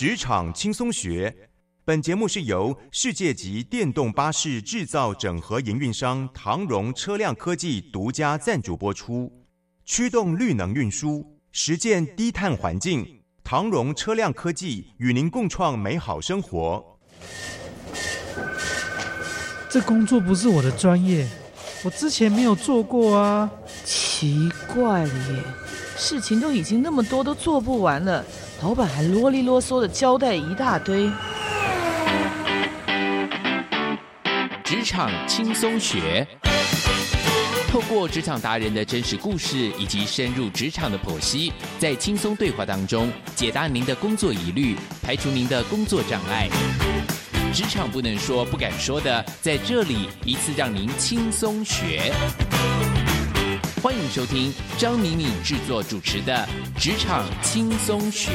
职场轻松学，本节目是由世界级电动巴士制造整合营运商唐荣车辆科技独家赞助播出。驱动绿能运输，实践低碳环境，唐荣车辆科技与您共创美好生活。这工作不是我的专业，我之前没有做过啊。奇怪了耶，事情都已经那么多，都做不完了，老板还啰里啰嗦的交代一大堆。职场轻松学，透过职场达人的真实故事以及深入职场的剖析，在轻松对话当中解答您的工作疑虑，排除您的工作障碍。职场不能说、不敢说的，在这里一次让您轻松学。欢迎收听张敏敏制作主持的《职场轻松学》。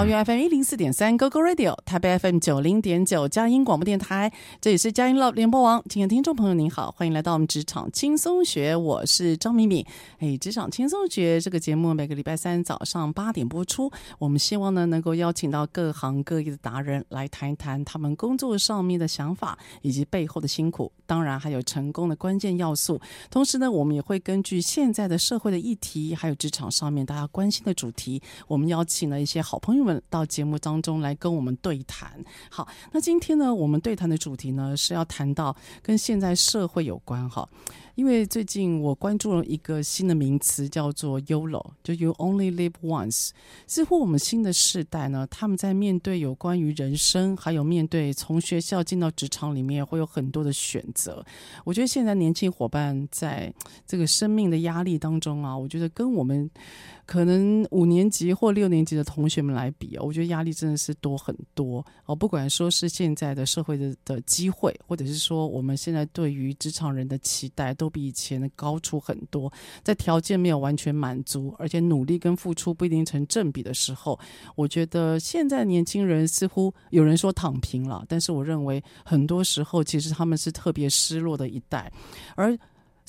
桃园 FM 一零四点三 GoGo Radio，台北 FM 九零点九佳音广播电台，这里是佳音 Love 联播网。亲爱的听众朋友，您好，欢迎来到我们职场轻松学，我是张敏敏。哎，职场轻松学这个节目每个礼拜三早上八点播出。我们希望呢，能够邀请到各行各业的达人来谈一谈他们工作上面的想法以及背后的辛苦，当然还有成功的关键要素。同时呢，我们也会根据现在的社会的议题，还有职场上面大家关心的主题，我们邀请了一些好朋友。到节目当中来跟我们对谈。好，那今天呢，我们对谈的主题呢是要谈到跟现在社会有关哈。因为最近我关注了一个新的名词，叫做 YOLO，就 You Only Live Once。似乎我们新的世代呢，他们在面对有关于人生，还有面对从学校进到职场里面，会有很多的选择。我觉得现在年轻伙伴在这个生命的压力当中啊，我觉得跟我们可能五年级或六年级的同学们来比啊，我觉得压力真的是多很多哦。不管说是现在的社会的的机会，或者是说我们现在对于职场人的期待，都比以前的高出很多，在条件没有完全满足，而且努力跟付出不一定成正比的时候，我觉得现在年轻人似乎有人说躺平了，但是我认为很多时候其实他们是特别失落的一代，而。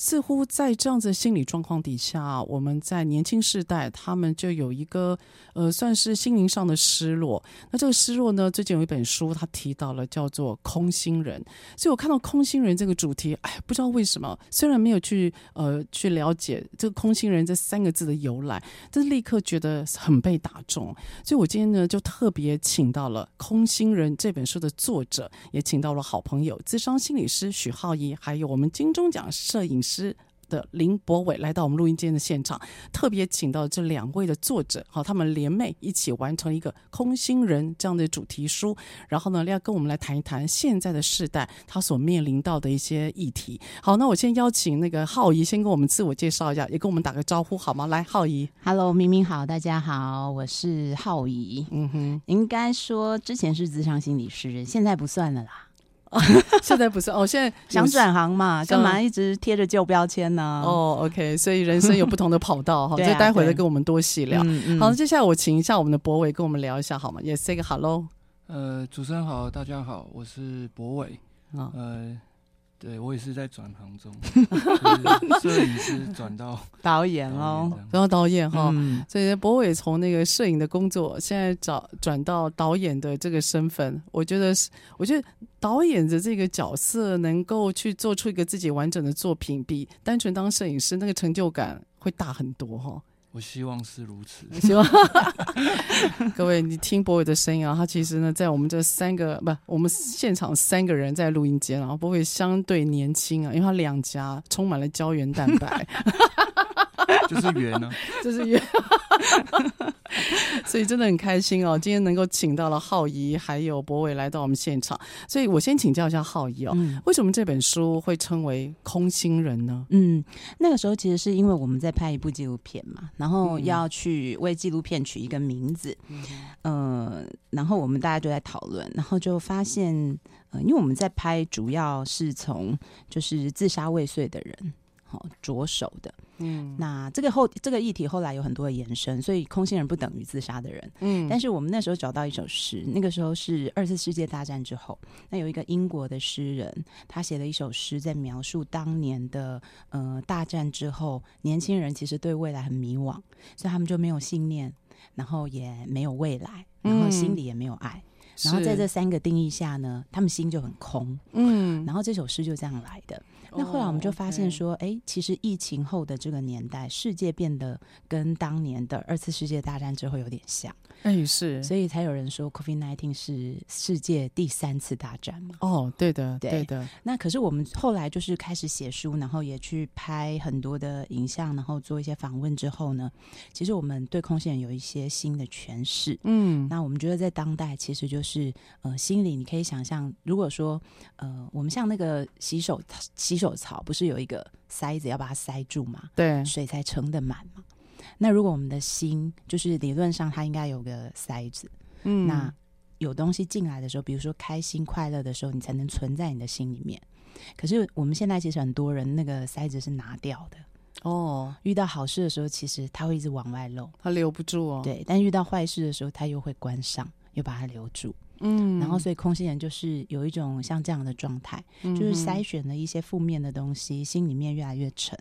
似乎在这样子的心理状况底下，我们在年轻世代，他们就有一个呃，算是心灵上的失落。那这个失落呢，最近有一本书，他提到了叫做“空心人”。所以我看到“空心人”这个主题，哎，不知道为什么，虽然没有去呃去了解这个“空心人”这三个字的由来，但是立刻觉得很被打中。所以我今天呢，就特别请到了《空心人》这本书的作者，也请到了好朋友智商心理师许皓宜，还有我们金钟奖摄影师。师的林博伟来到我们录音间的现场，特别请到这两位的作者，好，他们联袂一起完成一个《空心人》这样的主题书，然后呢，要跟我们来谈一谈现在的世代他所面临到的一些议题。好，那我先邀请那个浩怡先跟我们自我介绍一下，也跟我们打个招呼好吗？来，浩怡，Hello，明明好，大家好，我是浩怡。嗯哼，应该说之前是咨商心理师，现在不算了啦。现在不是哦，现在想转行嘛，干嘛一直贴着旧标签呢？哦，OK，所以人生有不同的跑道 哈，这待会再跟我们多细聊。好，接下来我请一下我们的博伟跟我们聊一下好吗？也 say 个 hello。呃，主持人好，大家好，我是柏纬。呃。对，我也是在转行中，摄影师转到 导演哦，转到导演哈。嗯、所以博伟从那个摄影的工作，现在找转到导演的这个身份，我觉得是，我觉得导演的这个角色能够去做出一个自己完整的作品，比单纯当摄影师那个成就感会大很多哈。我希望是如此。希望 各位，你听博伟的声音啊，他其实呢，在我们这三个不，我们现场三个人在录音间啊，博伟相对年轻啊，因为他两颊充满了胶原蛋白，就是圆呢，就是圆。所以真的很开心哦，今天能够请到了浩怡还有博伟来到我们现场。所以我先请教一下浩怡哦，嗯、为什么这本书会称为空心人呢？嗯，那个时候其实是因为我们在拍一部纪录片嘛，然后要去为纪录片取一个名字，嗯、呃，然后我们大家就在讨论，然后就发现，呃，因为我们在拍主要是从就是自杀未遂的人。好着手的，嗯，那这个后这个议题后来有很多的延伸，所以空心人不等于自杀的人，嗯，但是我们那时候找到一首诗，那个时候是二次世界大战之后，那有一个英国的诗人，他写了一首诗，在描述当年的呃大战之后，年轻人其实对未来很迷惘，所以他们就没有信念，然后也没有未来，然后心里也没有爱，嗯，然后在这三个定义下呢，他们心就很空，嗯，然后这首诗就这样来的。那后来我们就发现说，哎、oh, 其实疫情后的这个年代，世界变得跟当年的二次世界大战之后有点像。哎、欸，是，所以才有人说 COVID-19 是世界第三次大战嘛。哦，oh, 对的，对，对的。那可是我们后来就是开始写书，然后也去拍很多的影像，然后做一些访问之后呢，其实我们对空心人有一些新的诠释。嗯，那我们觉得在当代，其实就是呃，心里你可以想象，如果说呃，我们像那个洗手洗手槽，不是有一个塞子要把它塞住嘛？对，水才盛得满嘛。那如果我们的心，就是理论上它应该有个塞子，嗯，那有东西进来的时候，比如说开心快乐的时候，你才能存在你的心里面。可是我们现在其实很多人那个塞子是拿掉的哦，遇到好事的时候，其实它会一直往外漏，它留不住哦。对，但遇到坏事的时候，它又会关上，又把它留住。嗯，然后所以空心人就是有一种像这样的状态，嗯、就是筛选了一些负面的东西，心里面越来越沉。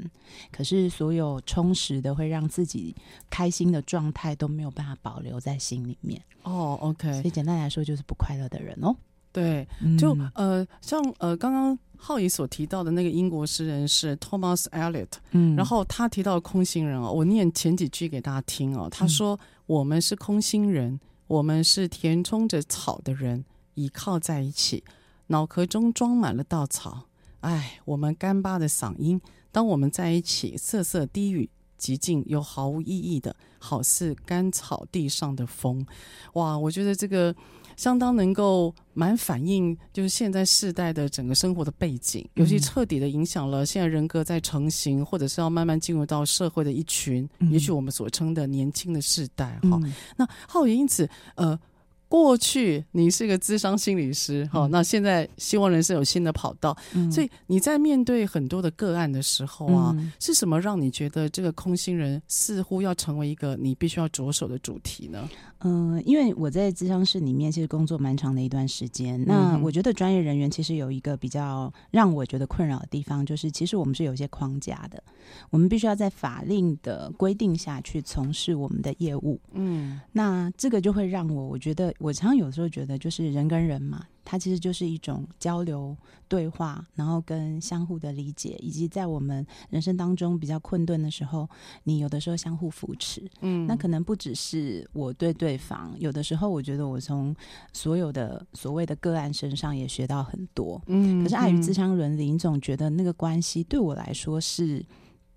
可是所有充实的会让自己开心的状态都没有办法保留在心里面。哦，OK。所以简单来说就是不快乐的人哦。对，就、嗯、呃像呃刚刚浩宇所提到的那个英国诗人是 Thomas Eliot，嗯，然后他提到空心人哦，我念前几句给大家听哦。他说：“嗯、我们是空心人。”我们是填充着草的人，倚靠在一起，脑壳中装满了稻草。唉，我们干巴的嗓音，当我们在一起，瑟瑟低语，极静又毫无意义的，好似干草地上的风。哇，我觉得这个。相当能够蛮反映，就是现在世代的整个生活的背景，尤其彻底的影响了现在人格在成型，或者是要慢慢进入到社会的一群，也许我们所称的年轻的世代哈。嗯、那浩也因此呃。过去你是个资商心理师，好、嗯，那现在希望人生有新的跑道，嗯、所以你在面对很多的个案的时候啊，嗯、是什么让你觉得这个空心人似乎要成为一个你必须要着手的主题呢？嗯、呃，因为我在资商室里面其实工作蛮长的一段时间，那我觉得专业人员其实有一个比较让我觉得困扰的地方，就是其实我们是有一些框架的，我们必须要在法令的规定下去从事我们的业务，嗯，那这个就会让我我觉得。我常常有时候觉得，就是人跟人嘛，它其实就是一种交流、对话，然后跟相互的理解，以及在我们人生当中比较困顿的时候，你有的时候相互扶持。嗯，那可能不只是我对对方，有的时候我觉得我从所有的所谓的个案身上也学到很多。嗯，可是碍于自相伦理，你总觉得那个关系对我来说是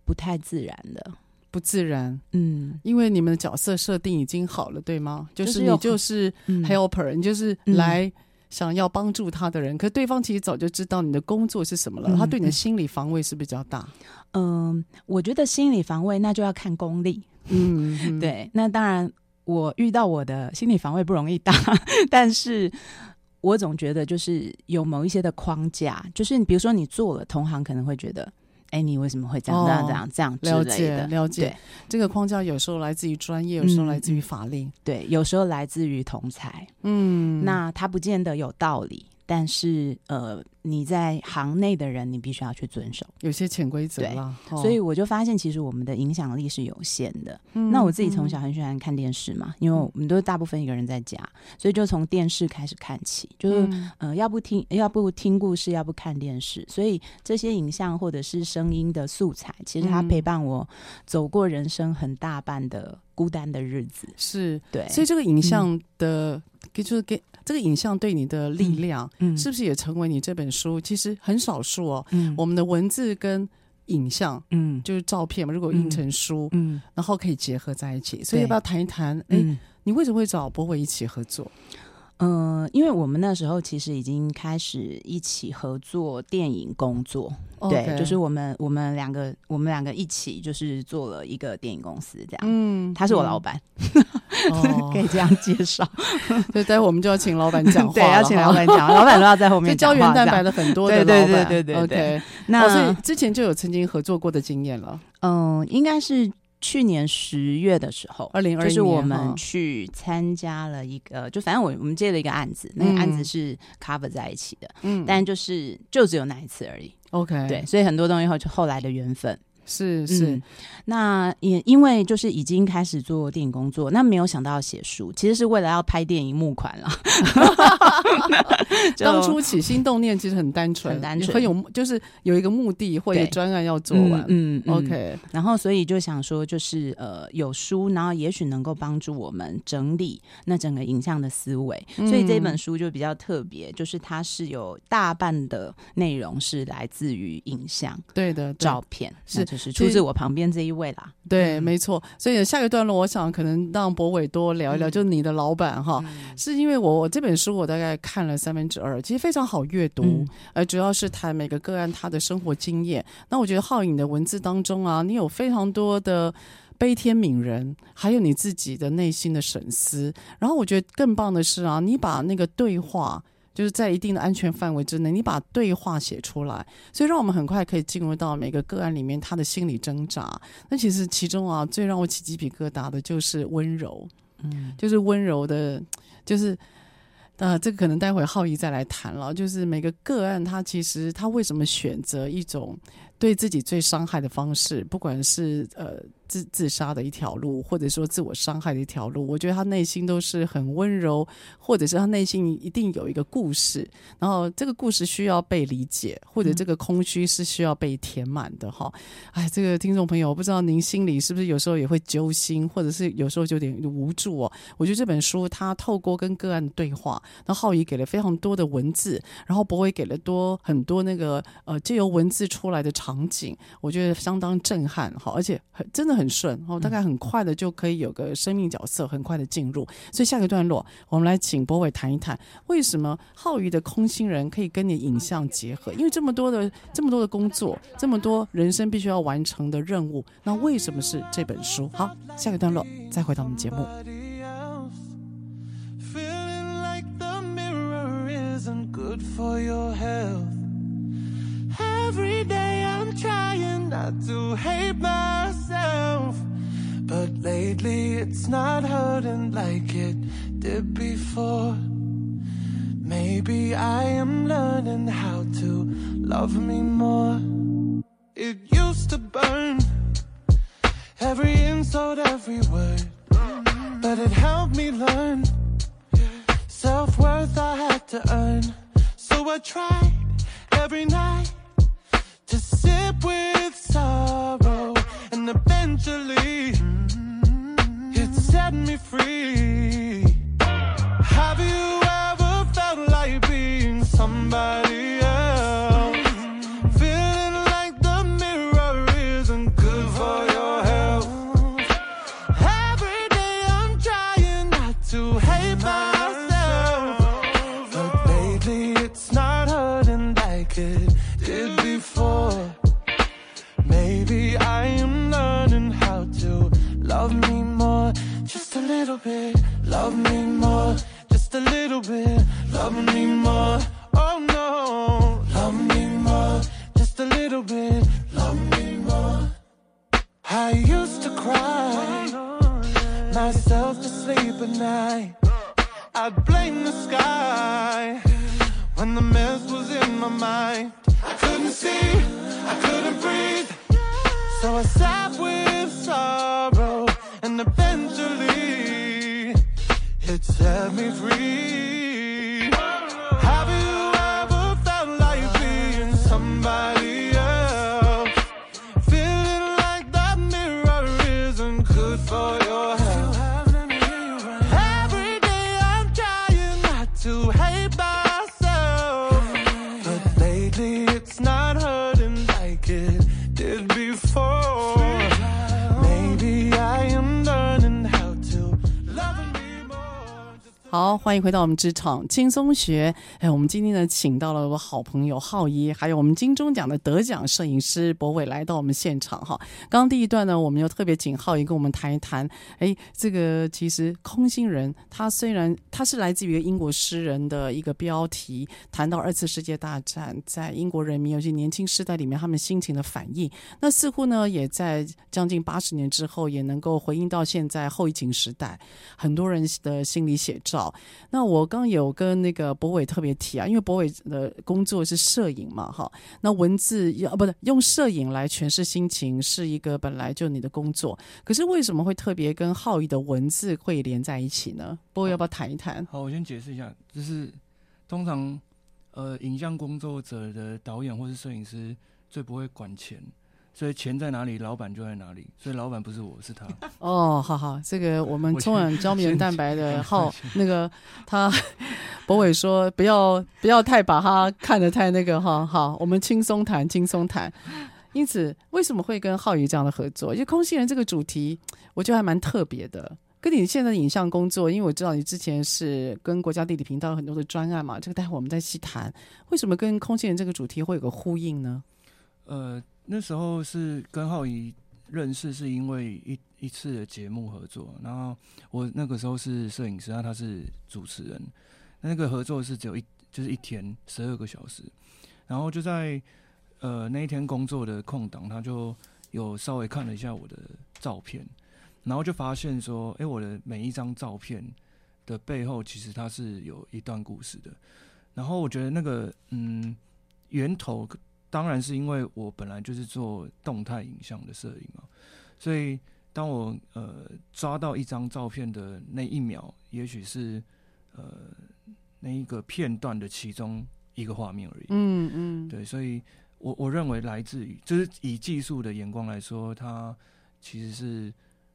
不太自然的。不自然，嗯，因为你们的角色设定已经好了，对吗？就是你就是 helper，、嗯、你就是来想要帮助他的人。嗯、可对方其实早就知道你的工作是什么了，嗯、他对你的心理防卫是比较大。嗯，我觉得心理防卫那就要看功力。嗯，嗯对。那当然，我遇到我的心理防卫不容易大，但是我总觉得就是有某一些的框架，就是你比如说你做了，同行可能会觉得。哎，你为什么会这样、哦、这样这样这样了解了解，这个框架有时候来自于专业，有时候来自于法令，嗯、对，有时候来自于同才，嗯，那它不见得有道理。但是，呃，你在行内的人，你必须要去遵守，有些潜规则了。所以我就发现，其实我们的影响力是有限的。嗯、那我自己从小很喜欢看电视嘛，嗯、因为我们都是大部分一个人在家，所以就从电视开始看起，就是、嗯、呃，要不听，要不听故事，要不看电视。所以这些影像或者是声音的素材，其实它陪伴我走过人生很大半的孤单的日子。是对，所以这个影像的，就是给。这个影像对你的力量，嗯，是不是也成为你这本书？嗯、其实很少数哦。嗯，我们的文字跟影像，嗯，就是照片嘛，如果印成书，嗯，然后可以结合在一起，所以要不要谈一谈？哎、嗯，你为什么会找博伟一起合作？嗯、呃，因为我们那时候其实已经开始一起合作电影工作.对，就是我们我们两个我们两个一起就是做了一个电影公司这样，嗯，他是我老板，嗯、可以这样介绍，所以待会我们就要请老板讲话，对，要请老板讲，老板都要在后 面讲胶原蛋白的很多对对对对对，OK，那、哦、所以之前就有曾经合作过的经验了，嗯，应该是。去年十月的时候，二零二一年，就是我们去参加了一个，就反正我我们接了一个案子，那个案子是 cover 在一起的，嗯，但就是就只有那一次而已，OK，对，所以很多东西后就后来的缘分。是是、嗯，那也因为就是已经开始做电影工作，那没有想到要写书，其实是为了要拍电影募款了。当初起心动念其实很单纯，很单纯，很有就是有一个目的或者专案要做完。嗯，嗯，OK。然后所以就想说，就是呃有书，然后也许能够帮助我们整理那整个影像的思维。嗯、所以这本书就比较特别，就是它是有大半的内容是来自于影像，对的照片是。就是出自我旁边这一位啦，对，没错。所以下个段落，我想可能让博伟多聊一聊，嗯、就你的老板哈、嗯，是因为我我这本书我大概看了三分之二，其实非常好阅读，嗯、而主要是谈每个个案他的生活经验。那我觉得浩影的文字当中啊，你有非常多的悲天悯人，还有你自己的内心的审思。然后我觉得更棒的是啊，你把那个对话。就是在一定的安全范围之内，你把对话写出来，所以让我们很快可以进入到每个个案里面他的心理挣扎。那其实其中啊，最让我起鸡皮疙瘩的就是温柔，嗯，就是温柔的，就是呃，这个可能待会皓引再来谈了。就是每个个案，他其实他为什么选择一种对自己最伤害的方式，不管是呃。自自杀的一条路，或者说自我伤害的一条路，我觉得他内心都是很温柔，或者是他内心一定有一个故事，然后这个故事需要被理解，或者这个空虚是需要被填满的哈。哎，这个听众朋友，我不知道您心里是不是有时候也会揪心，或者是有时候就有点无助哦。我觉得这本书它透过跟个案对话，那浩宇给了非常多的文字，然后博伟给了多很多那个呃借由文字出来的场景，我觉得相当震撼哈，而且很真的。很顺，然后大概很快的就可以有个生命角色很快的进入，所以下个段落，我们来请博伟谈一谈，为什么浩宇的空心人可以跟你影像结合，因为这么多的这么多的工作，这么多人生必须要完成的任务，那为什么是这本书？好，下个段落，再回到我们节目。trying not to hate myself. But lately it's not hurting like it did before. Maybe I am learning how to love me more. It used to burn every insult, every word. But it helped me learn self worth I had to earn. So I tried every night sip with sorrow, and eventually mm-hmm. it set me free. Have you ever felt like being somebody? Love me more, oh no. Love me more, just a little bit. Love me more. I used to cry myself to sleep at night. I blame the sky when the mess was in my mind. I couldn't see, I couldn't breathe. So I sat with sorrow and eventually. It set me free. 好，欢迎回到我们职场轻松学。哎，我们今天呢，请到了我好朋友浩一，还有我们金钟奖的得奖摄影师博伟来到我们现场哈。刚刚第一段呢，我们又特别请浩一跟我们谈一谈。哎，这个其实空心人，他虽然他是来自于英国诗人的一个标题，谈到二次世界大战在英国人民，尤其年轻世代里面他们心情的反应，那似乎呢，也在将近八十年之后，也能够回应到现在后疫情时代很多人的心理写照。那我刚有跟那个博伟特别提啊，因为博伟的工作是摄影嘛，哈，那文字要不是用摄影来诠释心情，是一个本来就你的工作。可是为什么会特别跟浩宇的文字会连在一起呢？博伟要不要谈一谈？好，我先解释一下，就是通常呃，影像工作者的导演或是摄影师最不会管钱。所以钱在哪里，老板就在哪里。所以老板不是我，是他。哦，好好，这个我们充满胶原蛋白的号，那个他 博伟说不要不要太把他看得太那个哈。好，我们轻松谈，轻松谈。因此，为什么会跟浩宇这样的合作？因为空心人这个主题，我觉得还蛮特别的。跟你现在的影像工作，因为我知道你之前是跟国家地理频道有很多的专案嘛，这个待会我们再细谈。为什么跟空心人这个主题会有个呼应呢？呃。那时候是跟浩一认识，是因为一一次的节目合作。然后我那个时候是摄影师，他他是主持人。那个合作是只有一就是一天十二个小时。然后就在呃那一天工作的空档，他就有稍微看了一下我的照片，然后就发现说，哎、我的每一张照片的背后其实它是有一段故事的。然后我觉得那个嗯源头。当然是因为我本来就是做动态影像的摄影嘛，所以当我呃抓到一张照片的那一秒，也许是呃那一个片段的其中一个画面而已。嗯嗯，对，所以我我认为来自于就是以技术的眼光来说，它其实是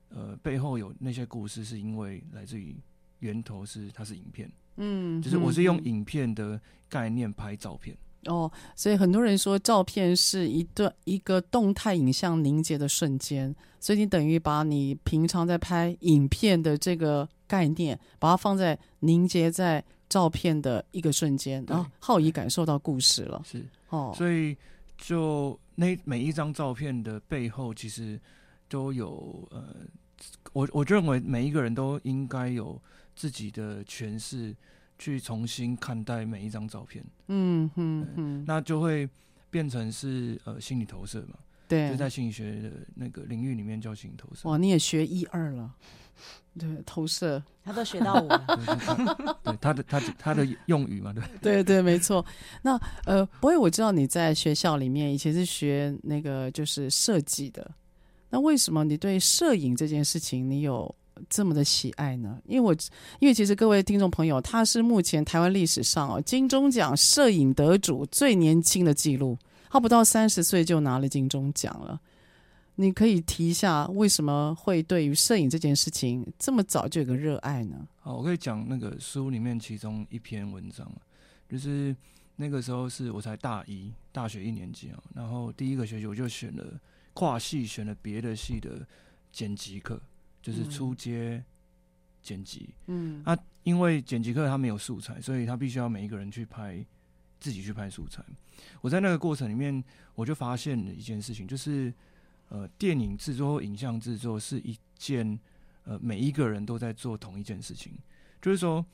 呃背后有那些故事，是因为来自于源头是它是影片。嗯，就是我是用影片的概念拍照片。哦，所以很多人说照片是一段一个动态影像凝结的瞬间，所以你等于把你平常在拍影片的这个概念，把它放在凝结在照片的一个瞬间，然后浩一感受到故事了。是哦，所以就那每一张照片的背后，其实都有呃，我我认为每一个人都应该有自己的诠释。去重新看待每一张照片，嗯嗯嗯，那就会变成是呃心理投射嘛，对，就在心理学的那个领域里面叫心理投射。哇，你也学一二了，对，投射，他都学到我了，对，他的他他的用语嘛，对，对对，没错。那呃，不会我知道你在学校里面以前是学那个就是设计的，那为什么你对摄影这件事情你有？这么的喜爱呢？因为我因为其实各位听众朋友，他是目前台湾历史上哦金钟奖摄影得主最年轻的记录，他不到三十岁就拿了金钟奖了。你可以提一下为什么会对于摄影这件事情这么早就有个热爱呢？好，我可以讲那个书里面其中一篇文章，就是那个时候是我才大一，大学一年级啊，然后第一个学期我就选了跨系，选了别的系的剪辑课。就是初阶剪辑，嗯，啊，因为剪辑课他没有素材，所以他必须要每一个人去拍，自己去拍素材。我在那个过程里面，我就发现了一件事情，就是呃，电影制作影像制作是一件呃，每一个人都在做同一件事情，就是说，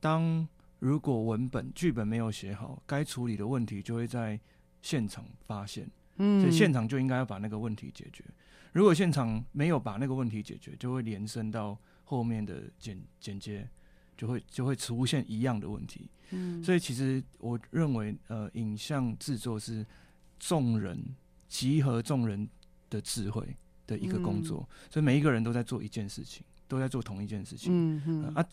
当如果文本剧本没有写好，该处理的问题就会在现场发现，嗯，所以现场就应该要把那个问题解决。如果现场没有把那个问题解决，就会延伸到后面的剪剪接，就会就会出现一样的问题。嗯，所以其实我认为，呃，影像制作是众人集合众人的智慧的一个工作，嗯，所以每一个人都在做一件事情，都在做同一件事情。嗯嗯，呃，啊，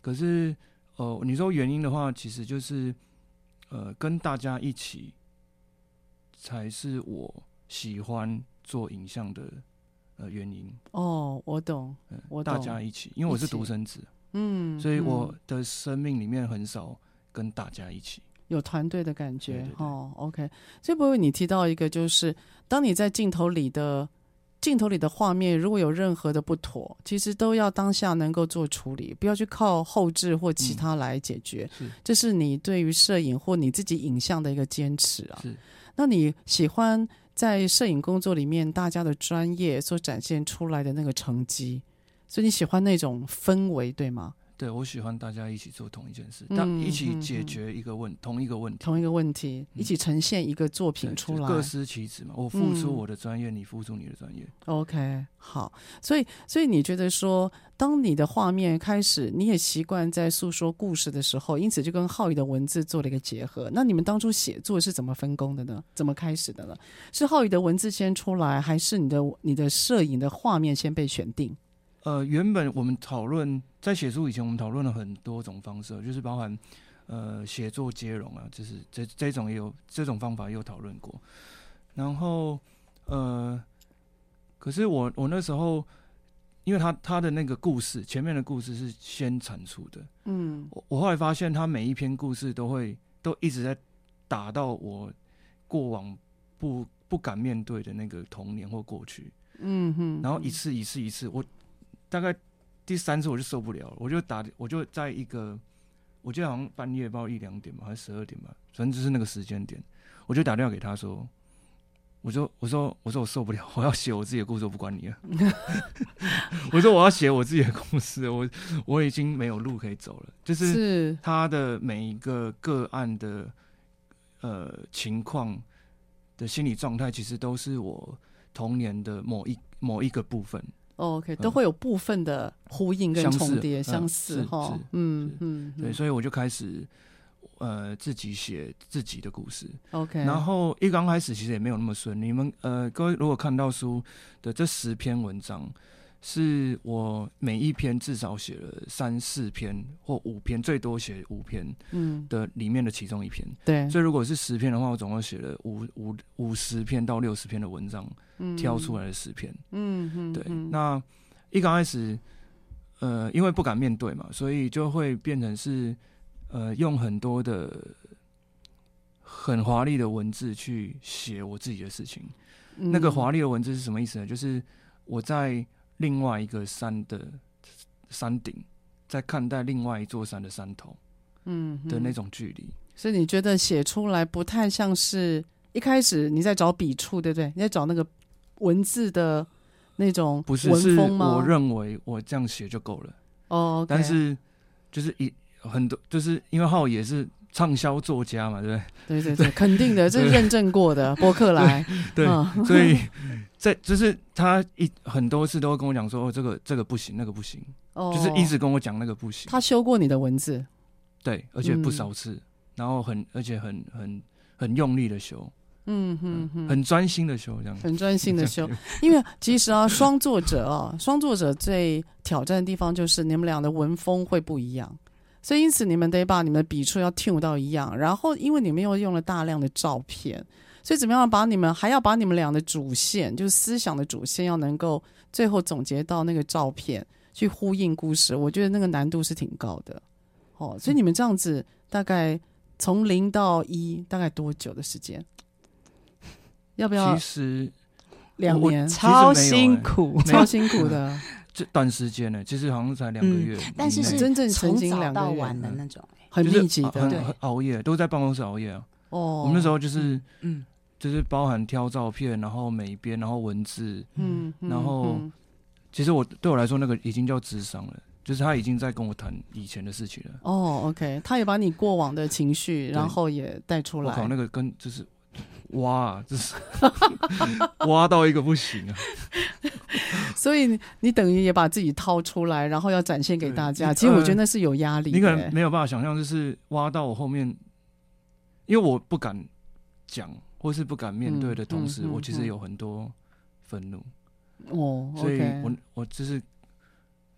可是呃，你说原因的话，其实就是呃，跟大家一起才是我喜欢。做影像的呃原因哦，我懂，我，大家一起，因为我是独生子，嗯，所以我的生命里面很少跟大家一起有团队的感觉哦。OK，所以柏纬你提到一个，就是当你在镜头里的镜头里的画面如果有任何的不妥，其实都要当下能够做处理，不要去靠后置或其他来解决。嗯、是，这是你对于摄影或你自己影像的一个坚持啊。是，那你喜欢在摄影工作里面大家的专业所展现出来的那个成绩，所以你喜欢那种氛围，对吗？对，我喜欢大家一起做同一件事，但一起解决一个问、嗯、同一个问题，同一个问题，一起呈现一个作品出来，各司其职嘛。我付出我的专业，嗯、你付出你的专业。OK，好，所以所以你觉得说，当你的画面开始，你也习惯在诉说故事的时候，因此就跟浩宇的文字做了一个结合。那你们当初写作是怎么分工的呢？怎么开始的呢？是浩宇的文字先出来，还是你的你的摄影的画面先被选定？呃，原本我们讨论在写书以前，我们讨论了很多种方式，就是包含呃写作接龙啊，就是这这种也有这种方法也有讨论过。然后呃，可是我我那时候，因为他他的那个故事前面的故事是先产出的，嗯，我我后来发现他每一篇故事都会都一直在打到我过往不不敢面对的那个童年或过去，嗯哼，然后一次一次一次我。大概第三次我就受不了了，我就打，我就在一个，我记得好像半夜不知道一两点吧，还是十二点吧，反正就是那个时间点，我就打电话给他说，我说我说我说我受不了，我要写我自己的故事，我不管你了。我说我要写我自己的故事，我我已经没有路可以走了，就是他的每一个个案的呃情况的心理状态，其实都是我童年的某一某一个部分。OK，都会有部分的呼应跟重叠，相似哈，嗯嗯，对，所以我就开始呃自己写自己的故事。OK，然后一刚开始其实也没有那么顺。你们呃各位如果看到书的这十篇文章，是我每一篇至少写了三四篇或五篇，最多写五篇，嗯的里面的其中一篇。对，所以如果是十篇的话，我总共写了五五五十篇到六十篇的文章。挑出来的诗篇，嗯嗯，对。那一刚开始，呃，因为不敢面对嘛，所以就会变成是，呃，用很多的很华丽的文字去写我自己的事情。嗯、那个华丽的文字是什么意思呢？就是我在另外一个山的山顶，在看待另外一座山的山头，嗯的那种距离。所以你觉得写出来不太像是一开始你在找笔触，对不对？你在找那个。文字的那种？不是，是我认为我这样写就够了。哦，但是就是一很多，就是因为浩也是畅销作家嘛，对不对？对对对，肯定的，这是认证过的。博客来，对，所以在就是他一很多次都会跟我讲说，哦，这个这个不行，那个不行，哦，就是一直跟我讲那个不行。他修过你的文字，对，而且不少次，然后很而且很很很用力的修。嗯哼哼，很专心的修这样，很专心的修，因为其实啊，双作者啊，双作者最挑战的地方就是你们俩的文风会不一样，所以因此你们得把你们的笔触要 tune 到一样，然后因为你们又用了大量的照片，所以怎么样把你们还要把你们俩的主线，就是思想的主线，要能够最后总结到那个照片去呼应故事，我觉得那个难度是挺高的。哦，所以你们这样子大概从零到一大概多久的时间？要不要？其实两年超辛苦，超辛苦的。这短时间呢，其实好像才两个月。但是是真正从早到晚的那种，很密集的，对，熬夜都在办公室熬夜啊。哦，我们那时候就是，嗯，就是包含挑照片，然后美编，然后文字，嗯，然后其实我对我来说，那个已经叫智商了，就是他已经在跟我谈以前的事情了。哦，OK，他也把你过往的情绪，然后也带出来。我靠，那个跟就是。挖，这是 挖到一个不行啊！所以你，你等于也把自己掏出来，然后要展现给大家。其实我觉得那是有压力的。你可能没有办法想象，就是挖到我后面，因为我不敢讲，或是不敢面对的同时，我其实有很多愤怒。哦，所以我我就是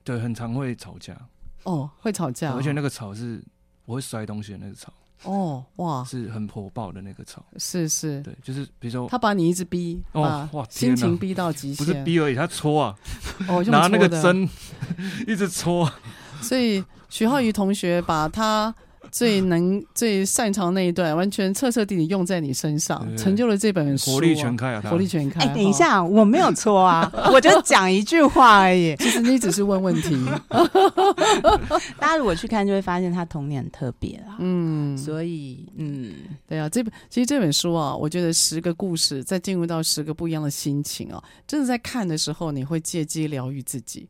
对很常会吵架。哦，会吵架，而且那个吵是我会摔东西的那个吵。哦哇，是很火爆的那个吵，是是，对，就是比如说他把你一直逼，哦哇，心情逼到极限，不是逼而已，他戳啊，哦，拿那个针 一直戳，所以徐浩宇同学把他最能、最擅长那一段，完全彻彻底底用在你身上，成就了这本书、啊，火力全开啊！火力全开。哎、欸，等一下，我没有错啊，我就讲一句话而已。其实你只是问问题。大家如果去看，就会发现他童年很特别啊。嗯，所以，嗯，对啊，这本其实这本书啊，我觉得十个故事，再进入到十个不一样的心情啊，真的在看的时候，你会借机疗愈自己。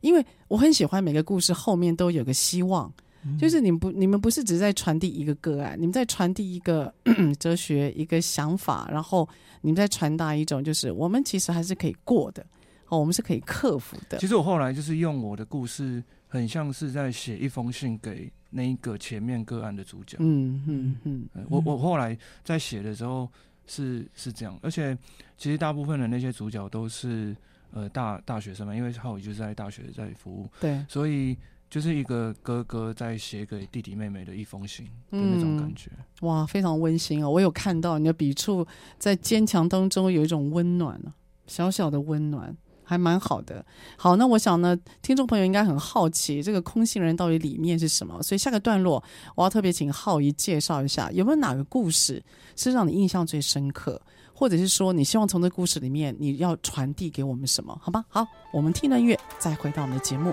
因为我很喜欢每个故事后面都有个希望，嗯、就是你们不，你们不是只在传递一个个案，你们在传递一个 哲学、一个想法，然后你们在传达一种，就是我们其实还是可以过的，哦，我们是可以克服的。其实我后来就是用我的故事，很像是在写一封信给那一个前面个案的主角。嗯嗯嗯，我我后来在写的时候是是这样，而且其实大部分的那些主角都是。呃，大大学生嘛，因为浩宇就是在大学在服务，对，所以就是一个哥哥在写给弟弟妹妹的一封信的那种感觉，嗯，哇，非常温馨哦！我有看到你的笔触，在坚强当中有一种温暖，小小的温暖，还蛮好的。好，那我想呢，听众朋友应该很好奇这个空心人到底里面是什么，所以下个段落我要特别请浩一介绍一下，有没有哪个故事是让你印象最深刻？或者是说，你希望从这故事里面你要传递给我们什么？好吧，好，我们听了音乐，再回到我们的节目。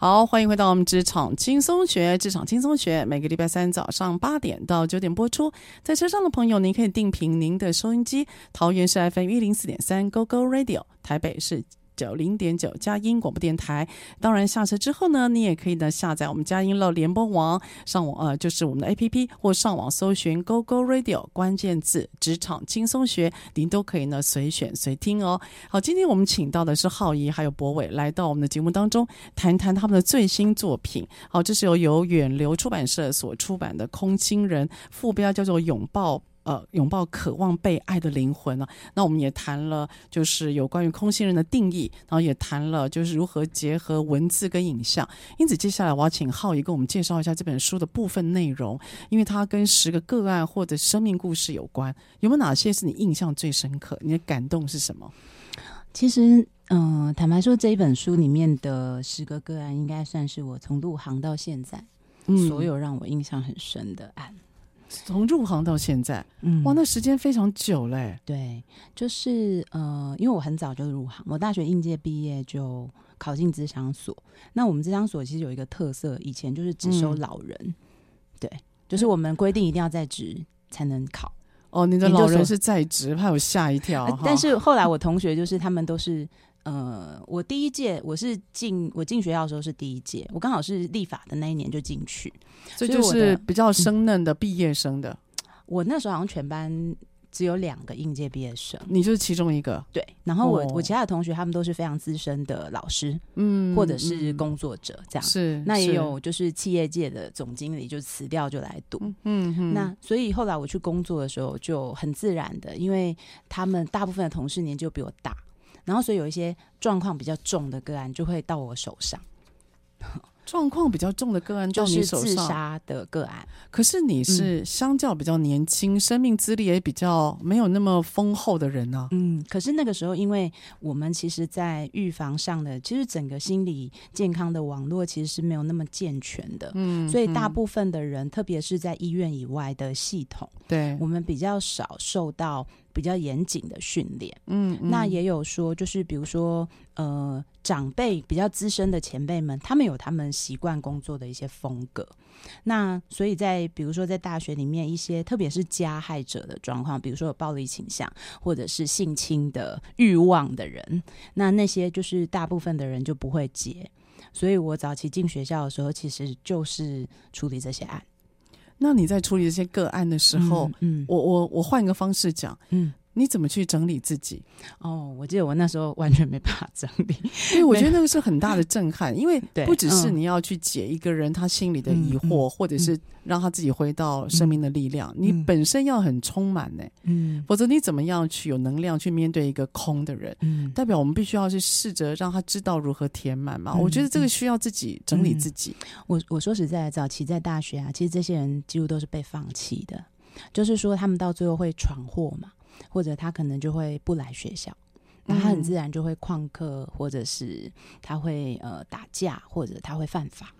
好，欢迎回到我们职场轻松学。职场轻松学每个礼拜三早上八点到九点播出。在车上的朋友，您可以定频您的收音机。桃园是 FM 一零四点三 Go Go Radio，台北是。九零点九佳音广播电台，当然下车之后呢，你也可以呢下载我们佳音乐联播网，上网呃就是我们的 APP 或上网搜寻 Go Go Radio 关键字职场轻松学，您都可以呢随选随听哦。好，今天我们请到的是浩仪还有博伟来到我们的节目当中，谈谈他们的最新作品。好，这是由由远流出版社所出版的《空心人》，副标叫做《拥抱》。呃，拥抱渴望被爱的灵魂呢、啊？那我们也谈了，就是有关于空心人的定义，然后也谈了，就是如何结合文字跟影像。因此，接下来我要请浩宇跟我们介绍一下这本书的部分内容，因为它跟十个个案或者生命故事有关。有没有哪些是你印象最深刻？你的感动是什么？其实，嗯、呃，坦白说，这一本书里面的十个个案，应该算是我从入行到现在，嗯，所有让我印象很深的案。从入行到现在，嗯，哇，那时间非常久嘞。对，就是呃，因为我很早就入行，我大学应届毕业就考进资商所。那我们资商所其实有一个特色，以前就是只收老人，嗯、对，就是我们规定一定要在职才能考。哦，你的老人是在职，怕我吓一跳。但是后来我同学就是他们都是。呃，我第一届我是进我进学校的时候是第一届，我刚好是立法的那一年就进去，所以就是比较生嫩的毕业生的。我那时候好像全班只有两个应届毕业生，你就是其中一个。对，然后我、哦、我其他的同学他们都是非常资深的老师，嗯，或者是工作者这样。是，那也有就是企业界的总经理就辞掉就来读，嗯嗯。那所以后来我去工作的时候就很自然的，因为他们大部分的同事年纪就比我大。然后，所以有一些状况比较重的个案就会到我手上。状况比较重的个案到你手上，就是自杀的个案。可是你是相较比较年轻，嗯、生命资历也比较没有那么丰厚的人呢、啊。嗯，可是那个时候，因为我们其实，在预防上的，其实整个心理健康的网络其实是没有那么健全的。嗯，所以大部分的人，嗯、特别是在医院以外的系统，对我们比较少受到比较严谨的训练。嗯，那也有说，就是比如说，呃。长辈比较资深的前辈们，他们有他们习惯工作的一些风格。那所以在比如说在大学里面，一些特别是加害者的状况，比如说有暴力倾向或者是性侵的欲望的人，那那些就是大部分的人就不会接。所以我早期进学校的时候，其实就是处理这些案。那你在处理这些个案的时候，嗯，嗯我我我换一个方式讲，嗯。你怎么去整理自己？哦，我记得我那时候完全没办法整理，因为我觉得那个是很大的震撼。因为不只是你要去解一个人他心里的疑惑，嗯、或者是让他自己回到生命的力量，嗯、你本身要很充满呢，嗯，否则你怎么样去有能量去面对一个空的人？嗯，代表我们必须要去试着让他知道如何填满嘛。嗯、我觉得这个需要自己整理自己。嗯、我我说实在，早期在大学啊，其实这些人几乎都是被放弃的，就是说他们到最后会闯祸嘛。或者他可能就会不来学校，那他很自然就会旷课，或者是他会呃打架，或者他会犯法，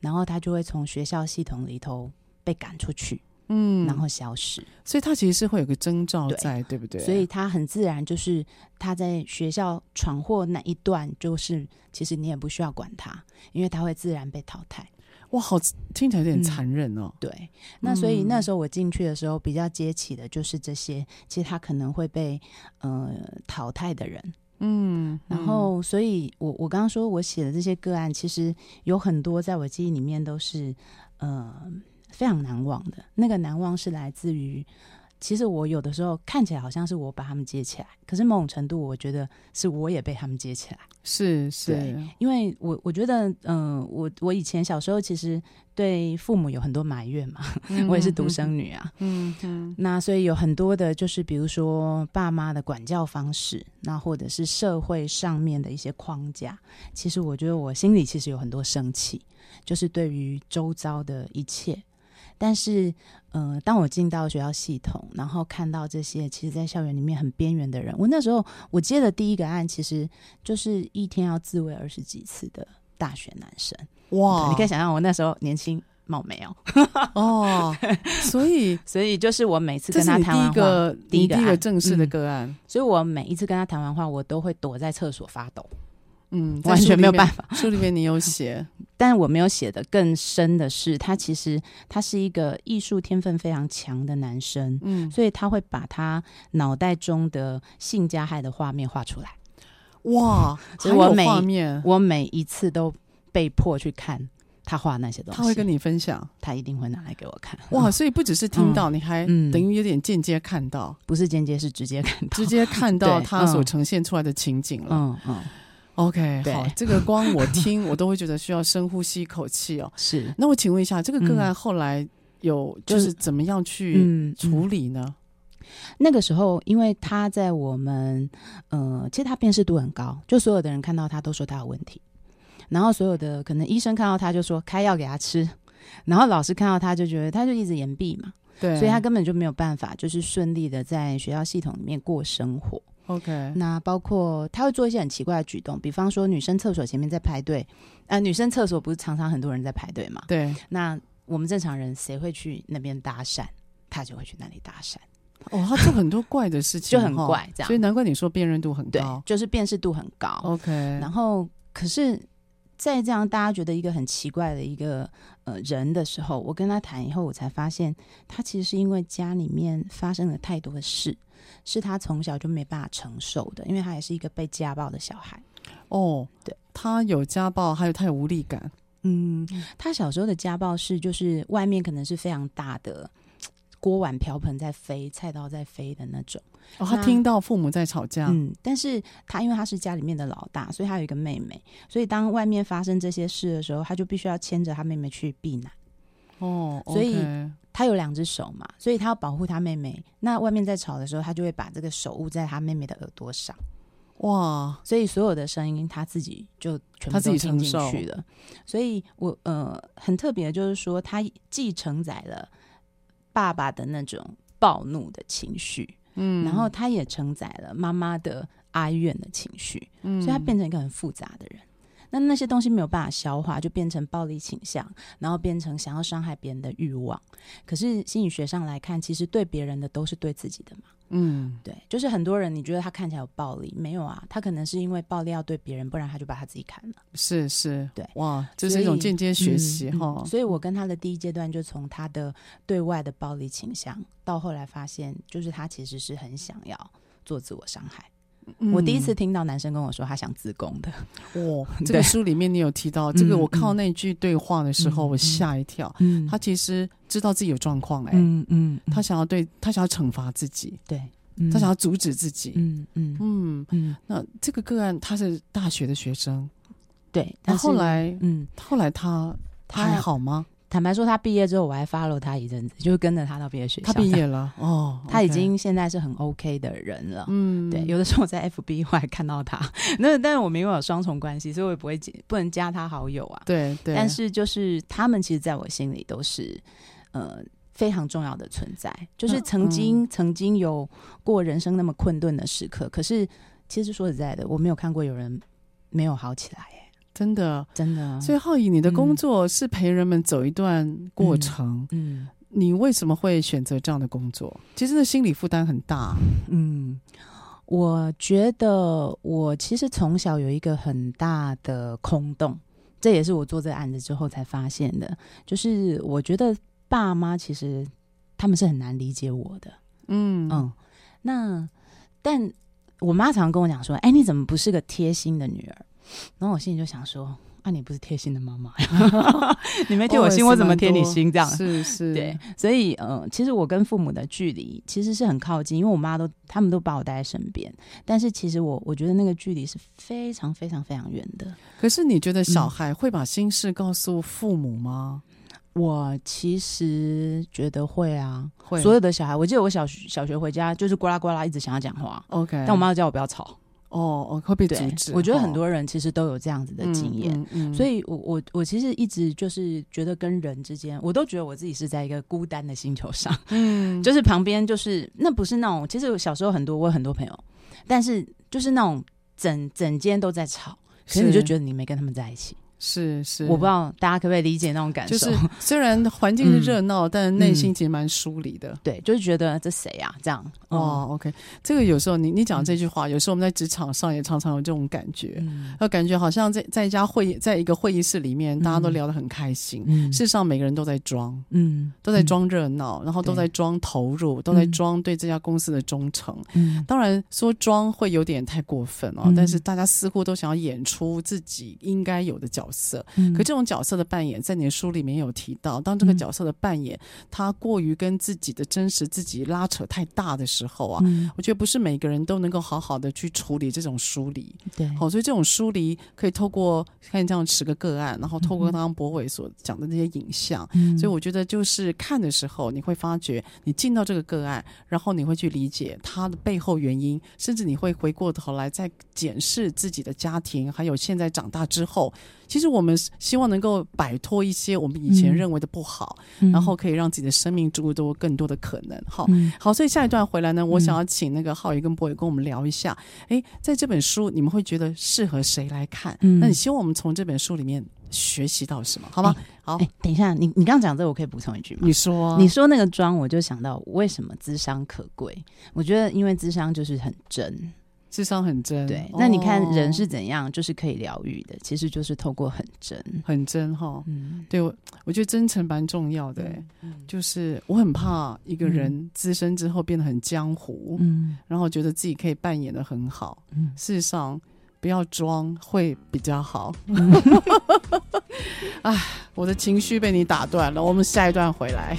然后他就会从学校系统里头被赶出去，嗯，然后消失。所以他其实是会有个征兆在，对，对不对？所以他很自然就是他在学校闯祸那一段，就是其实你也不需要管他，因为他会自然被淘汰。哇，好听起来有点残忍哦。嗯、对，那所以那时候我进去的时候，比较接起的就是这些，其实他可能会被呃淘汰的人。嗯，然后所以我我刚刚说我写的这些个案，其实有很多在我记忆里面都是呃非常难忘的。那个难忘是来自于。其实我有的时候看起来好像是我把他们接起来，可是某种程度我觉得是我也被他们接起来。是是，因为我我觉得，嗯、呃，我我以前小时候其实对父母有很多埋怨嘛，嗯、我也是独生女啊，嗯嗯，那所以有很多的，就是比如说爸妈的管教方式，那或者是社会上面的一些框架，其实我觉得我心里其实有很多生气，就是对于周遭的一切。但是，呃，当我进到学校系统，然后看到这些其实，在校园里面很边缘的人，我那时候我接的第一个案，其实就是一天要自慰二十几次的大学男生。哇！你可以想象我那时候年轻貌美哦。哦，所以 所以就是我每次跟他谈完话，第一个第一个，正式的个案，嗯，所以我每一次跟他谈完话，我都会躲在厕所发抖。嗯，完全没有办法。书里面你有写，但我没有写的更深的是，他其实他是一个艺术天分非常强的男生，嗯，所以他会把他脑袋中的性加害的画面画出来。哇，所以我每我每一次都被迫去看他画那些东西。他会跟你分享，他一定会拿来给我看。哇，所以不只是听到，嗯、你还等于有点间接看到，不是间接，是直接看到，直接看到 他所呈现出来的情景了。嗯嗯。嗯 OK，好，这个光我听我都会觉得需要深呼吸一口气哦。是，那我请问一下，这个个案后来有就是怎么样去处理呢？嗯嗯、那个时候，因为他在我们呃，其实他辨识度很高，就所有的人看到他都说他有问题，然后所有的可能医生看到他就说开药给他吃，然后老师看到他就觉得他就一直延毕嘛，对，所以他根本就没有办法就是顺利的在学校系统里面过生活。OK，那包括他会做一些很奇怪的举动，比方说女生厕所前面在排队，呃，女生厕所不是常常很多人在排队嘛？对。那我们正常人谁会去那边搭讪？他就会去那里搭讪。哦，他做很多怪的事情，就很怪这样。所以难怪你说辨认度很高，就是辨识度很高。OK。然后，可是，在这样大家觉得一个很奇怪的一个呃人的时候，我跟他谈以后，我才发现他其实是因为家里面发生了太多的事。是他从小就没办法承受的，因为他也是一个被家暴的小孩。哦，对，他有家暴，还有他有无力感。嗯，他小时候的家暴是，就是外面可能是非常大的锅碗瓢盆在飞，菜刀在飞的那种。哦，他听到父母在吵架。嗯，但是他因为他是家里面的老大，所以他有一个妹妹，所以当外面发生这些事的时候，他就必须要牵着他妹妹去避难。哦，所以。他有两只手嘛，所以他要保护他妹妹。那外面在吵的时候，他就会把这个手捂在他妹妹的耳朵上。哇！所以所有的声音他自己就全部都听进去了。所以我呃很特别的就是说，他既承载了爸爸的那种暴怒的情绪，嗯，然后他也承载了妈妈的哀怨的情绪，嗯，所以他变成一个很复杂的人。那那些东西没有办法消化，就变成暴力倾向，然后变成想要伤害别人的欲望。可是心理学上来看，其实对别人的都是对自己的嘛。嗯，对，就是很多人你觉得他看起来有暴力，没有啊？他可能是因为暴力要对别人，不然他就把他自己砍了。是是，对，哇，这是一种间接学习哈、嗯嗯。所以我跟他的第一阶段就从他的对外的暴力倾向，到后来发现，就是他其实是很想要做自我伤害。嗯、我第一次听到男生跟我说他想自宫的，哦，这个书里面你有提到这个，我看到那句对话的时候，嗯、我吓一跳。嗯，他其实知道自己有状况哎，嗯嗯，他想要对他想要惩罚自己，对，他想要阻止自己，嗯嗯。嗯嗯。那这个个案他是大学的学生，对，但后来，嗯，后来他他还好吗？坦白说，他毕业之后，我还 follow 他一阵子，就跟着他到别的学校。他毕业了 哦，他已经现在是很 OK 的人了。嗯，对，有的时候我在 FB 还看到他，那但是我们因为有双重关系，所以我也不会不能加他好友啊。对对。但是就是他们其实在我心里都是呃非常重要的存在，就是曾经、嗯、曾经有过人生那么困顿的时刻，可是其实说实在的，我没有看过有人没有好起来。真的，真的。所以浩宇，你的工作是陪人们走一段过程。嗯，嗯，你为什么会选择这样的工作？其实那心理负担很大。嗯，我觉得我其实从小有一个很大的空洞，这也是我做这个案子之后才发现的。就是我觉得爸妈其实他们是很难理解我的。嗯嗯，那但我妈常常跟我讲说：“哎，你怎么不是个贴心的女儿？”然后我心里就想说：“啊，你不是贴心的妈妈 呀？你没贴我心，我怎么贴你心？这样是 是，对。所以，呃，其实我跟父母的距离其实是很靠近，因为我妈都他们都把我带在身边。但是，其实我我觉得那个距离是非常非常非常远的。可是，你觉得小孩会把心事告诉父母吗？嗯，我其实觉得会啊，会。所有的小孩，我记得我小学小学回家就是呱啦呱啦一直想要讲话。OK，但我妈叫我不要吵。哦哦，会被阻止。我觉得很多人其实都有这样子的经验，嗯嗯嗯、所以我我我其实一直就是觉得跟人之间，我都觉得我自己是在一个孤单的星球上，嗯，就是旁边就是那不是那种，其实我小时候很多我有很多朋友，但是就是那种整整间都在吵，可是你就觉得你没跟他们在一起。是是，我不知道大家可不可以理解那种感受。就是虽然环境是热闹，嗯、但内心其实蛮疏离的。对，就是觉得这谁啊？这样哦。OK，这个有时候你你讲这句话，嗯、有时候我们在职场上也常常有这种感觉，要、嗯、感觉好像在在一家会议，在一个会议室里面，大家都聊得很开心。嗯、事实上，每个人都在装，嗯，都在装热闹，然后都在装投入，都在装对这家公司的忠诚。嗯，当然说装会有点太过分哦，嗯、但是大家似乎都想要演出自己应该有的角色。角色，可这种角色的扮演，在你的书里面有提到，当这个角色的扮演，他过于跟自己的真实自己拉扯太大的时候啊，我觉得不是每个人都能够好好的去处理这种疏离。对，好，所以这种疏离可以透过看这样十个个案，然后透过刚刚博伟所讲的那些影像，所以我觉得就是看的时候，你会发觉你进到这个个案，然后你会去理解他的背后原因，甚至你会回过头来再检视自己的家庭，还有现在长大之后。其实我们希望能够摆脱一些我们以前认为的不好，嗯、然后可以让自己的生命注入多更多的可能。好，嗯、好，所以下一段回来呢，我想要请那个浩宇跟博宇跟我们聊一下。哎、嗯，在这本书，你们会觉得适合谁来看？嗯、那你希望我们从这本书里面学习到什么？好吗？诶好，哎，等一下，你你刚刚讲这个，我可以补充一句吗？你说，你说那个妆，我就想到为什么智商可贵？我觉得因为智商就是很真。咨商很真，对。那你看人是怎样，就是可以疗愈的，哦、其实就是透过很真，很真哈。嗯，对我，我觉得真诚蛮重要的。嗯，就是我很怕一个人资深之后变得很江湖，嗯，然后觉得自己可以扮演的很好。嗯，事实上不要装会比较好。哎、嗯，我的情绪被你打断了，我们下一段回来。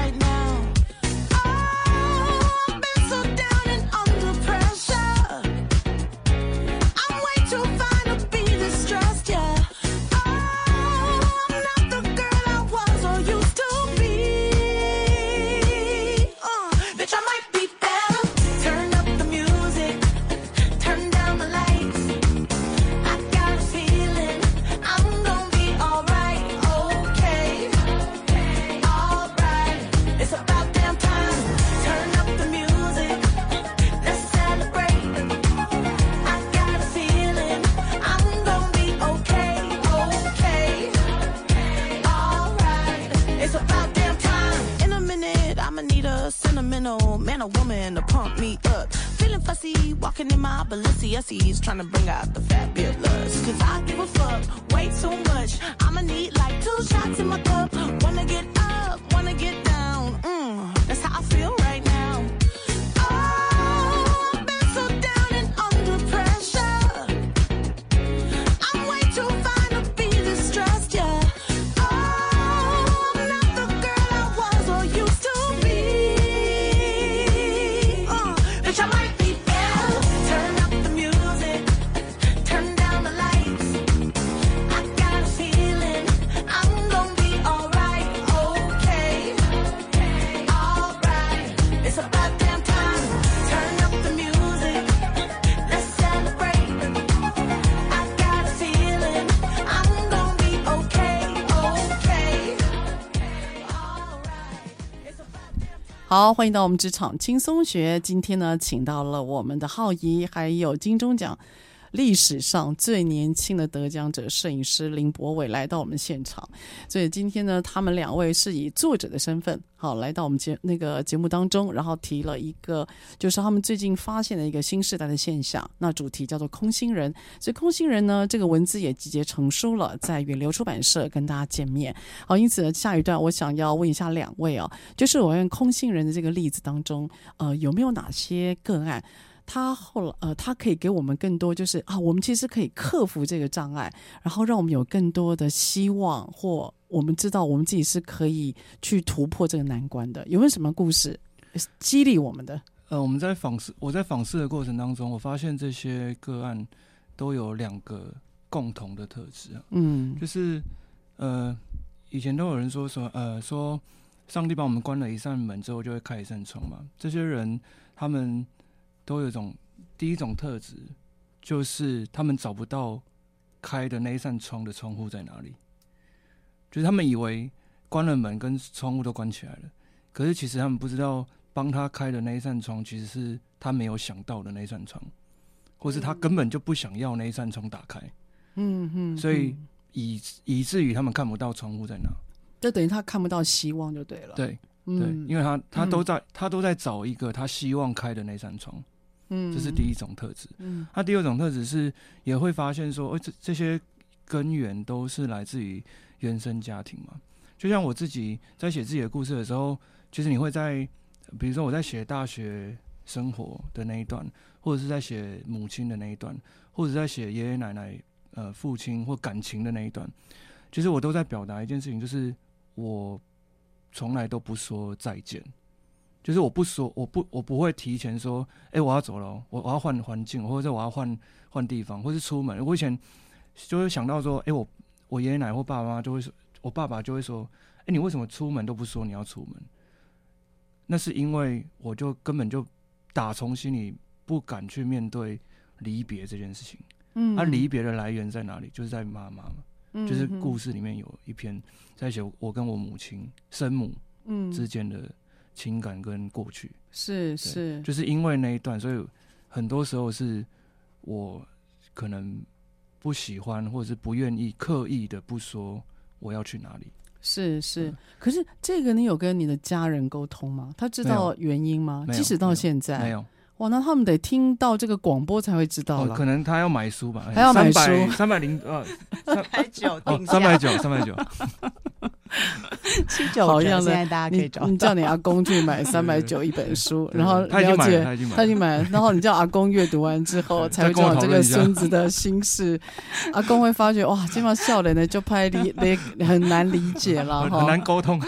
trying to bring 欢迎到我们职场轻松学。今天呢，请到了我们的浩怡，还有金钟奖。历史上最年轻的得奖者摄影师林柏伟来到我们现场，所以今天呢，他们两位是以作者的身份，好来到我们节那个节目当中，然后提了一个就是他们最近发现的一个新时代的现象，那主题叫做空心人。所以空心人呢，这个文字也集结成书了，在远流出版社跟大家见面。好，因此呢，下一段我想要问一下两位啊，就是我用空心人的这个例子当中，呃，有没有哪些个案？他后来呃，他可以给我们更多，就是啊，我们其实可以克服这个障碍，然后让我们有更多的希望，或我们知道我们自己是可以去突破这个难关的。有没有什么故事？激励我们的？呃，我们在访视，我在访视的过程当中，我发现这些个案都有两个共同的特质啊，嗯，就是呃，以前都有人说说，呃，说上帝把我们关了一扇门之后，就会开一扇窗嘛。这些人他们都有一种第一种特质，就是他们找不到开的那一扇窗的窗户在哪里，就是他们以为关了门跟窗户都关起来了，可是其实他们不知道。帮他开的那一扇窗，其实是他没有想到的那一扇窗，或是他根本就不想要那一扇窗打开。嗯嗯，所以以以至于他们看不到窗户在哪，就等于他看不到希望就对了。对对，因为他他都在他都在找一个他希望开的那扇窗。嗯，这是第一种特质。嗯，那第二种特质是也会发现说，哦，这这些根源都是来自于原生家庭嘛。就像我自己在写自己的故事的时候，其实你会在。比如说我在写大学生活的那一段，或者是在写母亲的那一段，或者在写爷爷奶奶、呃父亲或感情的那一段，其实我都在表达一件事情，就是我从来都不说再见，就是我不说，我不我不会提前说，哎、欸，我要走了，我我要换环境，或者我要换换地方，或是出门。我以前就会想到说，哎、欸，我我爷爷奶奶或爸爸妈妈就会说，我爸爸就会说，哎、欸，你为什么出门都不说你要出门？那是因为我就根本就打从心里不敢去面对离别这件事情。嗯，那离别的来源在哪里？就是在妈妈嘛。嗯，就是故事里面有一篇在写我跟我母亲生母嗯之间的情感跟过去。是是，就是因为那一段，所以很多时候是我可能不喜欢或者是不愿意刻意的不说我要去哪里。是是，可是这个你有跟你的家人沟通吗？他知道原因吗？即使到现在没有哇，那他们得听到这个广播才会知道了。可能他要买书吧，还要买书，三百零呃三百九 哦，三百九三百九。七九折，现在大家可以找。你叫你阿公去买 三百九一本书，然后了解他已经买了，然后你叫阿公阅读完之后，才会知道这个孙子的心事。阿公会发觉哇，这帮笑脸的就拍理理 很难理解了，很难沟通。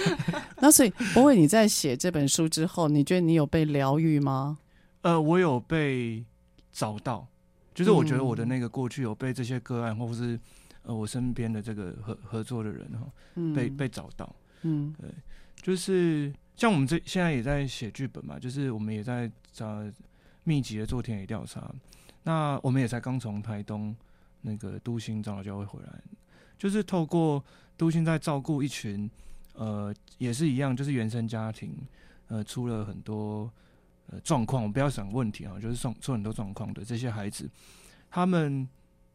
那所以，柏纬你在写这本书之后，你觉得你有被疗愈吗？呃，我有被找到，就是我觉得我的那个过去有被这些个案，或者是。呃，我身边的这个合合作的人哈，被被找到，嗯，对，就是像我们这现在也在写剧本嘛，就是我们也在找密集的做田野调查。那我们也才刚从台东那个都心长老教会回来，就是透过都心在照顾一群，呃，也是一样，就是原生家庭，呃，出了很多呃状况，我不要想问题啊，就是出出很多状况的这些孩子，他们，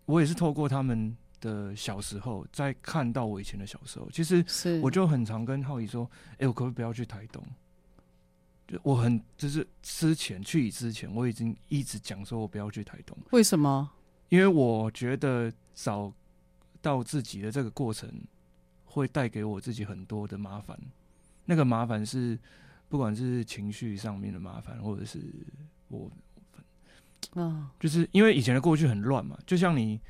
我也是透过他们。的小时候，在看到我以前的小时候，其实我就很常跟浩宇说：“哎、欸，我可不可以不要去台东？”就我很就是之前去以之前，我已经一直讲说我不要去台东。为什么？因为我觉得找到自己的这个过程，会带给我自己很多的麻烦。那个麻烦是不管是情绪上面的麻烦，或者是我啊，就是因为以前的过去很乱嘛，就像你。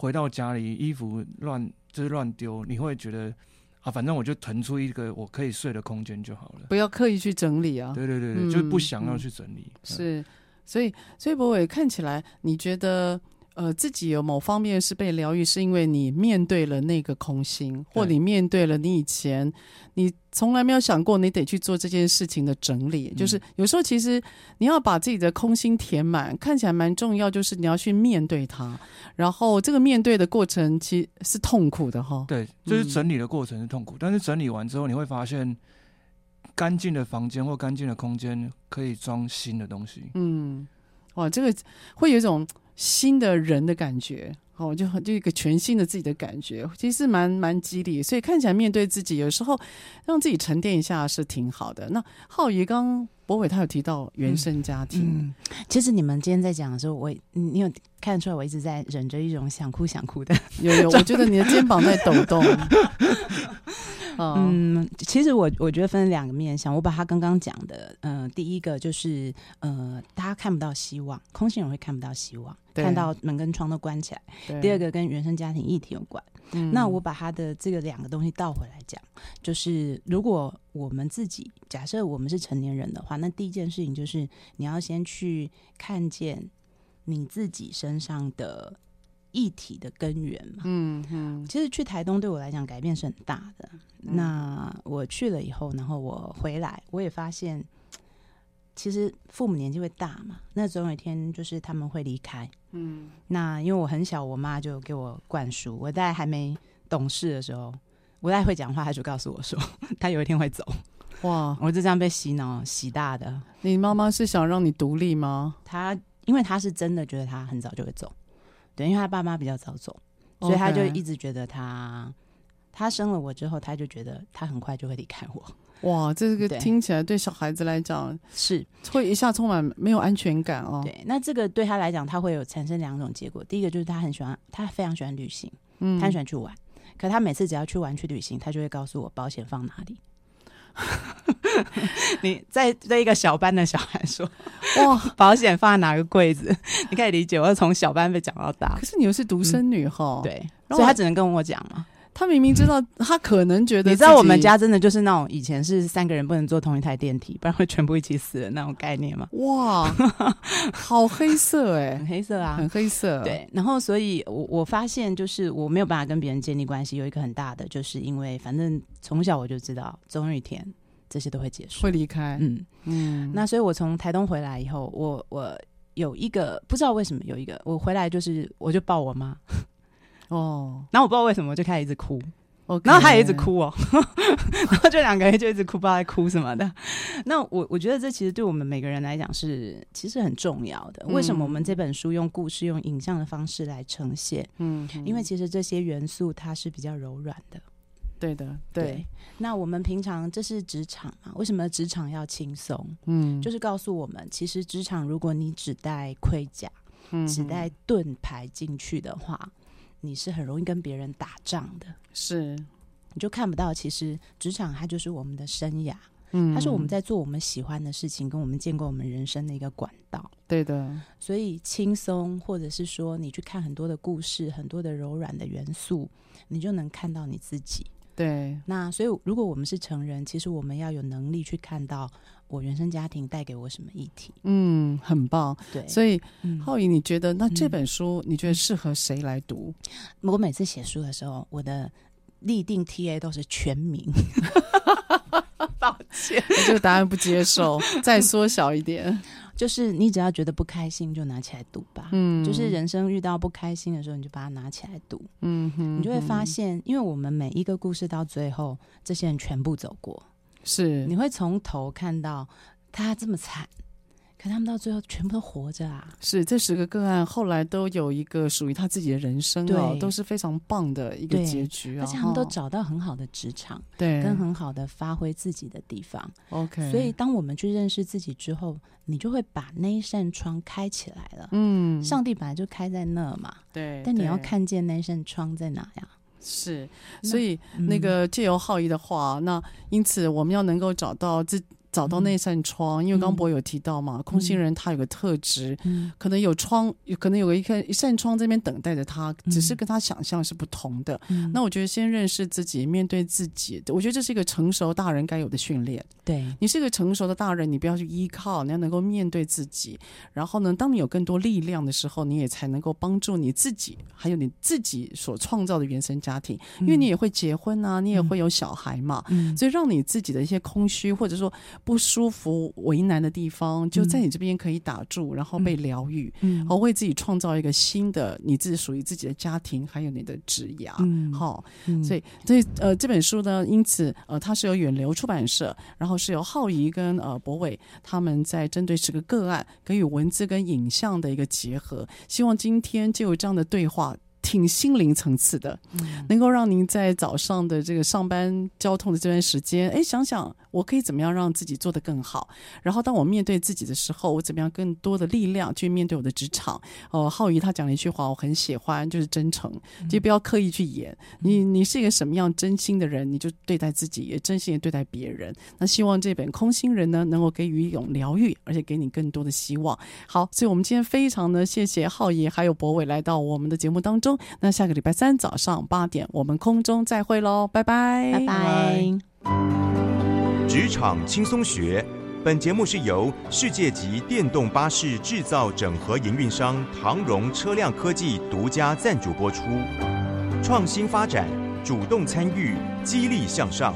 回到家里，衣服乱就是乱丢，你会觉得啊，反正我就腾出一个我可以睡的空间就好了，不要刻意去整理啊。对对对对，嗯、就不想要去整理。嗯、是，所以所以博伟看起来，你觉得？呃，自己有某方面是被疗愈，是因为你面对了那个空心，或你面对了你以前你从来没有想过你得去做这件事情的整理。嗯、就是有时候其实你要把自己的空心填满，看起来蛮重要，就是你要去面对它。然后这个面对的过程其实是痛苦的哈。对，就是整理的过程是痛苦，嗯、但是整理完之后，你会发现干净的房间或干净的空间可以装新的东西。嗯，哇，这个会有一种。新的人的感觉，哦，就就一个全新的自己的感觉，其实蛮蛮激励，所以看起来面对自己，有时候让自己沉淀一下是挺好的。那浩宇刚博伟他有提到原生家庭，嗯嗯，其实你们今天在讲的时候，我你有看得出来，我一直在忍着一种想哭想哭的，有有，我觉得你的肩膀在抖动。嗯，其实我我觉得分两个面向，我把他刚刚讲的，嗯、呃，第一个就是呃，大家看不到希望，空心人会看不到希望，看到门跟窗都关起来。第二个跟原生家庭议题有关。嗯、那我把他的这个两个东西倒回来讲，就是如果我们自己假设我们是成年人的话，那第一件事情就是你要先去看见你自己身上的议题的根源嘛。嗯嗯。其实去台东对我来讲改变是很大的。那我去了以后，然后我回来，我也发现，其实父母年纪会大嘛，那总有一天就是他们会离开。嗯，那因为我很小，我妈就给我灌输。我在还没懂事的时候，我在会讲话，她就告诉我说，她有一天会走。哇，我就这样被洗脑洗大的。你妈妈是想让你独立吗？她因为她是真的觉得她很早就会走，对，因为他爸妈比较早走，所以他就一直觉得他他生了我之后，他就觉得他很快就会离开我。哇，这个听起来对小孩子来讲是会一下充满没有安全感哦。对，那这个对他来讲，他会有产生两种结果。第一个就是他很喜欢，他非常喜欢旅行，嗯，他很喜欢去玩。可他每次只要去玩去旅行，他就会告诉我保险放哪里。你在对一个小班的小孩说，哇，保险放在哪个柜子？你可以理解，我是从小班被讲到大。可是你又是独生女哈、嗯，对，所以他只能跟我讲嘛。他明明知道，他可能觉得，你知道我们家真的就是那种以前是三个人不能坐同一台电梯，不然会全部一起死的那种概念吗。哇，好黑色哎、欸，很黑色啊，很黑色。对，然后所以我我发现就是我没有办法跟别人建立关系，有一个很大的就是因为反正从小我就知道总有一天这些都会结束，会离开。嗯嗯，那所以我从台东回来以后，我我有一个不知道为什么有一个我回来就是我就抱我妈。哦，然后我不知道为什么就开始一直哭，Okay. 然后他也一直哭哦，然后就两个人就一直哭，不知道在哭什么的。那我我觉得这其实对我们每个人来讲是其实很重要的。为什么我们这本书用故事、用影像的方式来呈现？嗯，因为其实这些元素它是比较柔软的。对的，对。对，那我们平常这是职场嘛？为什么职场要轻松？嗯，就是告诉我们，其实职场如果你只带盔甲，嗯，只带盾牌进去的话。你是很容易跟别人打仗的，是，你就看不到，其实职场它就是我们的生涯，嗯，它是我们在做我们喜欢的事情，跟我们建构我们人生的一个管道。对的，所以轻松，或者是说你去看很多的故事，很多的柔软的元素，你就能看到你自己。对，那所以如果我们是成人，其实我们要有能力去看到我原生家庭带给我什么议题。嗯，很棒。对，所以浩宇，你觉得那这本书你觉得适合谁来读？我每次写书的时候，我的立定 TA 都是全名。抱歉，我这个答案不接受，再缩小一点。就是你只要觉得不开心，就拿起来读吧。嗯，就是人生遇到不开心的时候，你就把它拿起来读。嗯哼，你就会发现，因为我们每一个故事到最后，这些人全部走过，是你会从头看到他这么惨。可他们到最后全部都活着啊！是这十个个案后来都有一个属于他自己的人生哦，都是非常棒的一个结局啊！而且他们都找到很好的职场，对，跟很好的发挥自己的地方。OK，所以当我们去认识自己之后，你就会把那一扇窗开起来了。嗯，上帝本来就开在那嘛，对。但你要看见那扇窗在哪呀？是，所以那个借由浩仪的话，那因此我们要能够找到自。找到那扇窗，因为刚博有提到嘛，嗯、空心人他有个特质，嗯、可能有窗，有可能有一个一扇窗这边等待着他，嗯、只是跟他想象是不同的。嗯、那我觉得先认识自己，面对自己，我觉得这是一个成熟大人该有的训练。对，你是一个成熟的大人，你不要去依靠，你要能够面对自己。然后呢，当你有更多力量的时候，你也才能够帮助你自己，还有你自己所创造的原生家庭，嗯、因为你也会结婚啊，你也会有小孩嘛，嗯、所以让你自己的一些空虚或者说。不舒服、为难的地方，就在你这边可以打住，嗯、然后被疗愈，嗯，然后为自己创造一个新的你自己属于自己的家庭，还有你的职涯，嗯，好，嗯、所以，所以，呃，这本书呢，因此，呃，它是由远流出版社，然后是由浩怡跟呃博伟他们在针对十个个案给予文字跟影像的一个结合，希望今天就有这样的对话。挺心灵层次的，能够让您在早上的这个上班交通的这段时间，哎，想想我可以怎么样让自己做得更好。然后当我面对自己的时候，我怎么样更多的力量去面对我的职场。哦，浩宇他讲了一句话，我很喜欢，就是真诚，就不要刻意去演。你你是一个什么样真心的人，你就对待自己，也真心的对待别人。那希望这本《空心人》呢，能够给予一种疗愈，而且给你更多的希望。好，所以我们今天非常的谢谢浩爷还有博伟来到我们的节目当中。那下个礼拜三早上八点，我们空中再会喽，拜拜，拜拜。职场轻松学，本节目是由世界级电动巴士制造整合营运商唐荣车辆科技独家赞助播出。创新发展，主动参与，激励向上。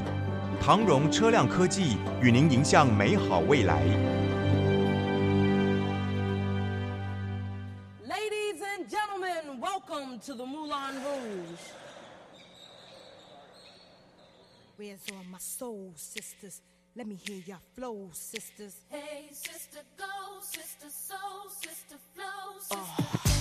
唐荣车辆科技与您迎向美好未来。To the Moulin Rouge. Where's all my soul sisters? Let me hear your flow, sisters. Hey, sister, go, sister, soul, sister, flow, sister. Uh.